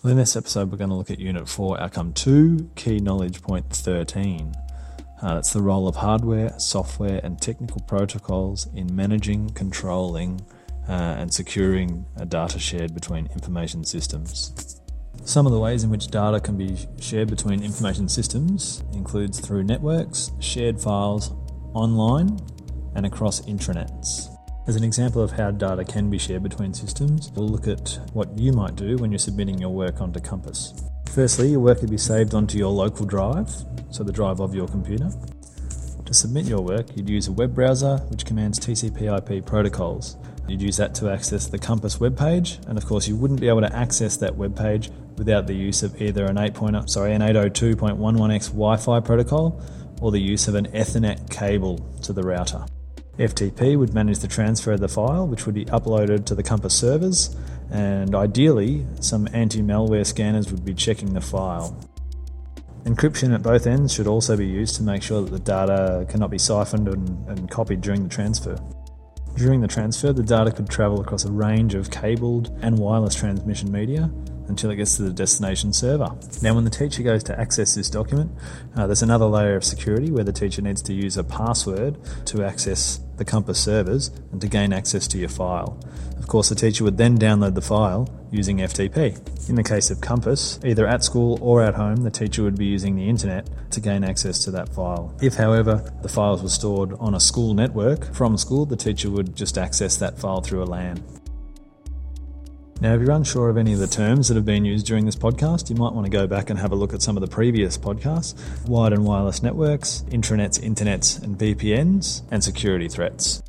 Well, in this episode, we're going to look at Unit 4, Outcome 2, Key Knowledge Point 13. Uh, that's the role of hardware, software, and technical protocols in managing, controlling, uh, and securing a data shared between information systems. Some of the ways in which data can be shared between information systems includes through networks, shared files, online, and across intranets. As an example of how data can be shared between systems, we'll look at what you might do when you're submitting your work onto Compass. Firstly, your work could be saved onto your local drive, so the drive of your computer. To submit your work, you'd use a web browser which commands TCP/IP protocols. You'd use that to access the Compass web page, and of course, you wouldn't be able to access that web page without the use of either an 8. sorry an 802.11x Wi-Fi protocol or the use of an Ethernet cable to the router. FTP would manage the transfer of the file, which would be uploaded to the Compass servers, and ideally, some anti malware scanners would be checking the file. Encryption at both ends should also be used to make sure that the data cannot be siphoned and, and copied during the transfer. During the transfer, the data could travel across a range of cabled and wireless transmission media, until it gets to the destination server. Now, when the teacher goes to access this document, uh, there's another layer of security where the teacher needs to use a password to access the Compass servers and to gain access to your file. Of course, the teacher would then download the file using FTP. In the case of Compass, either at school or at home, the teacher would be using the internet to gain access to that file. If, however, the files were stored on a school network from school, the teacher would just access that file through a LAN. Now, if you're unsure of any of the terms that have been used during this podcast, you might want to go back and have a look at some of the previous podcasts wired and wireless networks, intranets, internets, and VPNs, and security threats.